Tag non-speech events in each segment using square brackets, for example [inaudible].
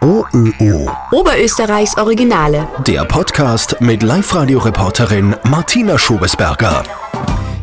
OÖO. Oberösterreichs Originale. Der Podcast mit Live-Radio-Reporterin Martina Schobesberger.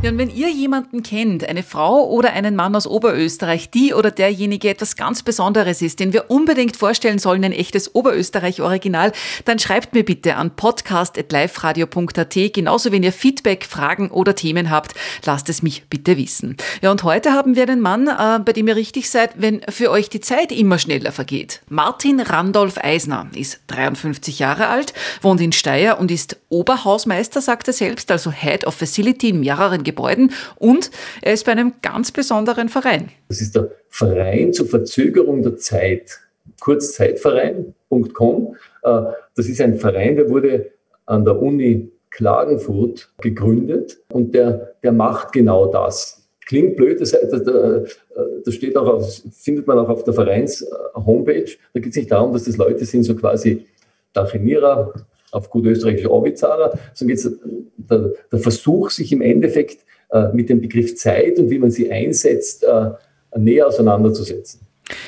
Ja, und wenn ihr jemanden kennt, eine Frau oder einen Mann aus Oberösterreich, die oder derjenige etwas ganz Besonderes ist, den wir unbedingt vorstellen sollen, ein echtes Oberösterreich-Original, dann schreibt mir bitte an podcast.liferadio.at. Genauso, wenn ihr Feedback, Fragen oder Themen habt, lasst es mich bitte wissen. Ja, und heute haben wir einen Mann, äh, bei dem ihr richtig seid, wenn für euch die Zeit immer schneller vergeht. Martin Randolph Eisner ist 53 Jahre alt, wohnt in Steyr und ist Oberhausmeister, sagt er selbst, also Head of Facility in mehreren Gebäuden und er ist bei einem ganz besonderen Verein. Das ist der Verein zur Verzögerung der Zeit, kurzzeitverein.com. Äh, das ist ein Verein, der wurde an der Uni Klagenfurt gegründet und der, der macht genau das. Klingt blöd, das, das, das steht auch auf, findet man auch auf der Vereins-Homepage. Da geht es nicht darum, dass das Leute sind, so quasi Dachinierer, auf gut österreichisch Orbitzaler, sondern jetzt der, der, Versuch, sich im Endeffekt äh, mit dem Begriff Zeit und wie man sie einsetzt, äh, näher auseinanderzusetzen.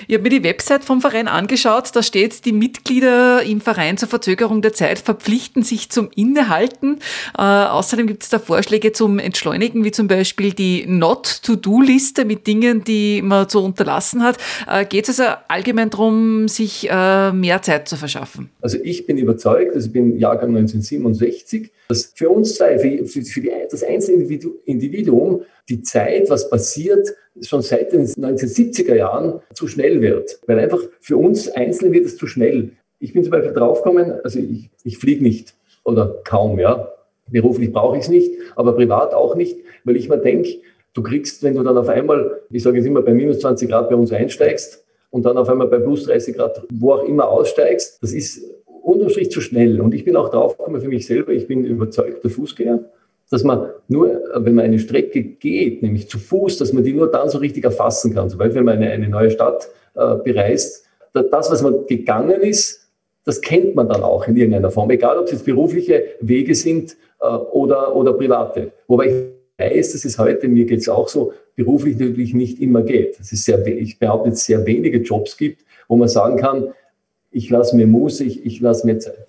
Ich habe mir die Website vom Verein angeschaut. Da steht, die Mitglieder im Verein zur Verzögerung der Zeit verpflichten sich zum Innehalten. Äh, außerdem gibt es da Vorschläge zum Entschleunigen, wie zum Beispiel die Not-to-Do-Liste mit Dingen, die man zu unterlassen hat. Äh, Geht es also allgemein darum, sich äh, mehr Zeit zu verschaffen? Also ich bin überzeugt, also ich bin Jahrgang 1967, dass für uns zwei, für, für, für die, das einzelne Individuum, die Zeit, was passiert, schon seit den 1970er Jahren zu schnell wird. Weil einfach für uns Einzelne wird es zu schnell. Ich bin zum Beispiel draufgekommen, also ich, ich fliege nicht oder kaum, ja. Beruflich brauche ich es nicht, aber privat auch nicht, weil ich mir denke, du kriegst, wenn du dann auf einmal, ich sage jetzt immer, bei minus 20 Grad bei uns einsteigst und dann auf einmal bei plus 30 Grad, wo auch immer aussteigst, das ist unterm Strich zu schnell. Und ich bin auch draufgekommen für mich selber, ich bin überzeugter Fußgänger dass man nur, wenn man eine Strecke geht, nämlich zu Fuß, dass man die nur dann so richtig erfassen kann. Sobald wenn man eine, eine neue Stadt äh, bereist, das, was man gegangen ist, das kennt man dann auch in irgendeiner Form, egal ob es jetzt berufliche Wege sind äh, oder, oder private. Wobei ich weiß, dass es heute, mir geht es auch so, beruflich natürlich nicht immer geht. Es ist sehr, ich behaupte, es sehr wenige Jobs gibt, wo man sagen kann, ich lasse mir Muße, ich, ich lasse mir Zeit.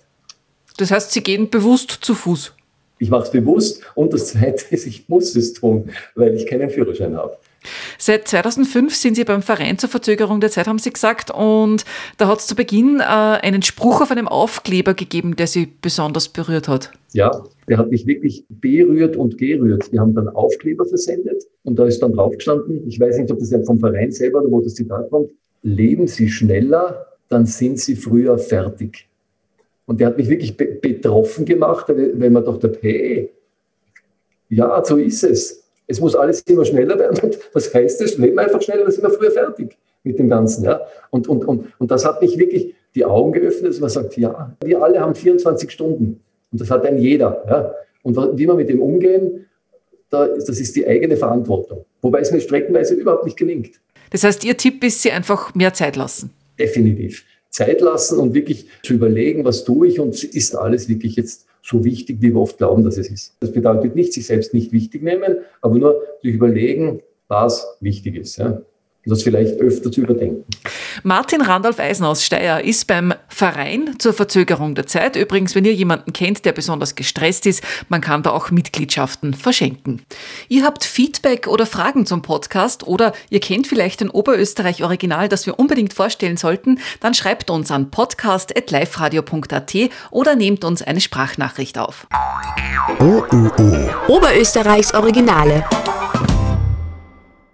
Das heißt, Sie gehen bewusst zu Fuß? Ich mache es bewusst und das Zweite ist, ich muss es tun, weil ich keinen Führerschein habe. Seit 2005 sind Sie beim Verein zur Verzögerung der Zeit, haben Sie gesagt. Und da hat es zu Beginn äh, einen Spruch auf einem Aufkleber gegeben, der Sie besonders berührt hat. Ja, der hat mich wirklich berührt und gerührt. Wir haben dann Aufkleber versendet und da ist dann draufgestanden, ich weiß nicht, ob das ja vom Verein selber oder wo das Zitat kommt, leben Sie schneller, dann sind Sie früher fertig. Und der hat mich wirklich be betroffen gemacht, weil man dachte, hey, ja, so ist es. Es muss alles immer schneller werden. [laughs] Und was heißt das? Leben einfach schneller, dann sind wir früher fertig mit dem Ganzen. Ja? Und, und, und, und das hat mich wirklich die Augen geöffnet, dass man sagt, ja, wir alle haben 24 Stunden. Und das hat ein jeder. Ja? Und wie wir mit dem umgehen, da, das ist die eigene Verantwortung. Wobei es mir streckenweise überhaupt nicht gelingt. Das heißt, Ihr Tipp ist, Sie einfach mehr Zeit lassen. Definitiv. Zeit lassen und wirklich zu überlegen, was tue ich und ist alles wirklich jetzt so wichtig, wie wir oft glauben, dass es ist. Das bedeutet nicht, sich selbst nicht wichtig nehmen, aber nur sich überlegen, was wichtig ist. Ja das vielleicht öfter zu überdenken. Martin Randolph Eisen aus Steyr ist beim Verein zur Verzögerung der Zeit. Übrigens, wenn ihr jemanden kennt, der besonders gestresst ist, man kann da auch Mitgliedschaften verschenken. Ihr habt Feedback oder Fragen zum Podcast oder ihr kennt vielleicht ein Oberösterreich Original, das wir unbedingt vorstellen sollten, dann schreibt uns an podcast.liferadio.at oder nehmt uns eine Sprachnachricht auf. OÖO. Oberösterreichs Originale.